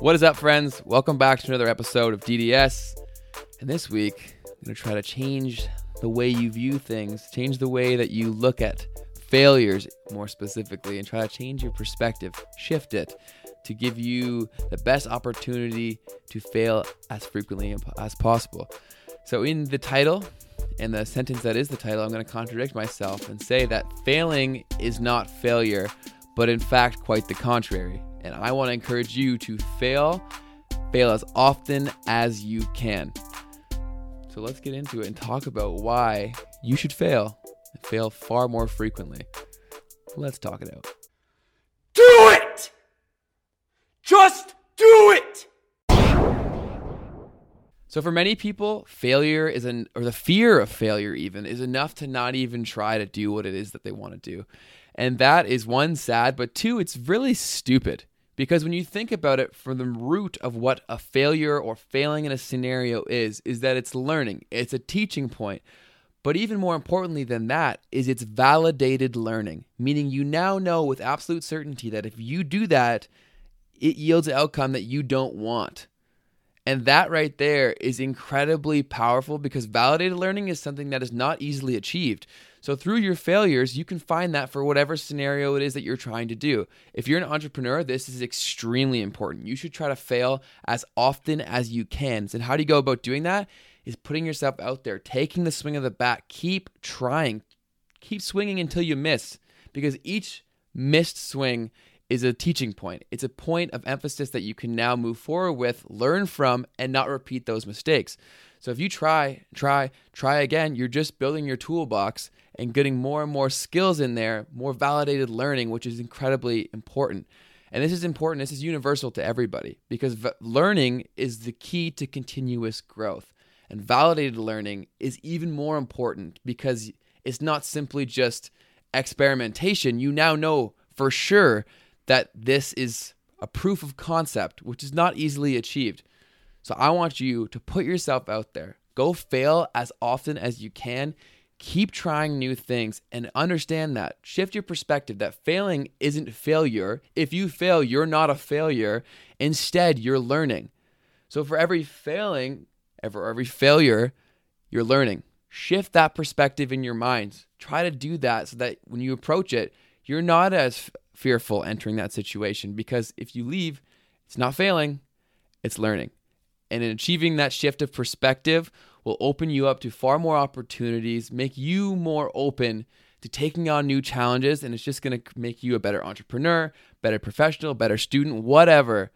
What is up, friends? Welcome back to another episode of DDS. And this week, I'm going to try to change the way you view things, change the way that you look at failures more specifically, and try to change your perspective, shift it to give you the best opportunity to fail as frequently as possible. So, in the title and the sentence that is the title, I'm going to contradict myself and say that failing is not failure, but in fact, quite the contrary. And I want to encourage you to fail, fail as often as you can. So, let's get into it and talk about why you should fail and fail far more frequently. Let's talk it out. Do it! Just do it! So for many people, failure is an or the fear of failure even is enough to not even try to do what it is that they want to do. And that is one sad, but two, it's really stupid. Because when you think about it from the root of what a failure or failing in a scenario is, is that it's learning. It's a teaching point. But even more importantly than that is it's validated learning, meaning you now know with absolute certainty that if you do that, it yields an outcome that you don't want. And that right there is incredibly powerful because validated learning is something that is not easily achieved. So, through your failures, you can find that for whatever scenario it is that you're trying to do. If you're an entrepreneur, this is extremely important. You should try to fail as often as you can. So, how do you go about doing that? Is putting yourself out there, taking the swing of the bat, keep trying, keep swinging until you miss because each missed swing is a teaching point. It's a point of emphasis that you can now move forward with, learn from, and not repeat those mistakes. So if you try, try, try again, you're just building your toolbox and getting more and more skills in there, more validated learning, which is incredibly important. And this is important, this is universal to everybody because v- learning is the key to continuous growth. And validated learning is even more important because it's not simply just experimentation. You now know for sure that this is a proof of concept, which is not easily achieved. So I want you to put yourself out there. Go fail as often as you can. Keep trying new things and understand that. Shift your perspective that failing isn't failure. If you fail, you're not a failure. Instead, you're learning. So for every failing, eh, for every failure, you're learning. Shift that perspective in your mind. Try to do that so that when you approach it, you're not as fearful entering that situation because if you leave, it's not failing, it's learning. And in achieving that shift of perspective will open you up to far more opportunities, make you more open to taking on new challenges, and it's just to make you a better entrepreneur, better professional, better student, whatever.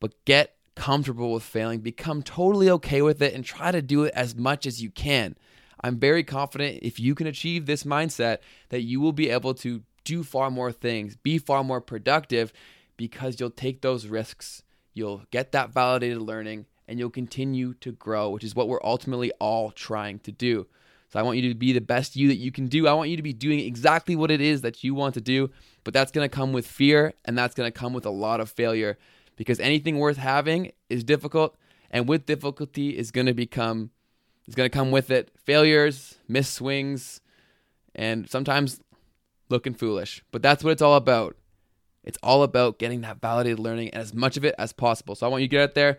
But get comfortable with failing, become totally okay with it, and try to do it as much as you can. I'm very confident if you can achieve this mindset that you will be able to do far more things, be far more productive because you'll take those risks. You'll get that validated learning and you'll continue to grow, which is what we're ultimately all trying to do. So I want you to be the best you that you can do. I want you to be doing exactly what it is that you want to do, but that's going to come with fear and that's going to come with a lot of failure because anything worth having is difficult and with difficulty is going to become is going to come with it failures, missed swings, and sometimes looking foolish. But that's what it's all about. It's all about getting that validated learning and as much of it as possible. So I want you to get out there,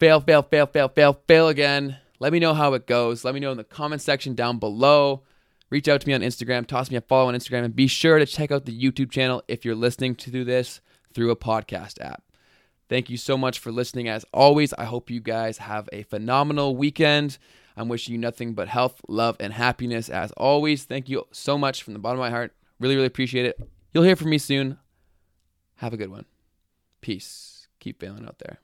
fail, fail, fail, fail, fail, fail again. Let me know how it goes. Let me know in the comment section down below. Reach out to me on Instagram, toss me a follow on Instagram, and be sure to check out the YouTube channel if you're listening to this through a podcast app. Thank you so much for listening. As always, I hope you guys have a phenomenal weekend. I'm wishing you nothing but health, love, and happiness. As always, thank you so much from the bottom of my heart. Really, really appreciate it. You'll hear from me soon. Have a good one. Peace. Keep failing out there.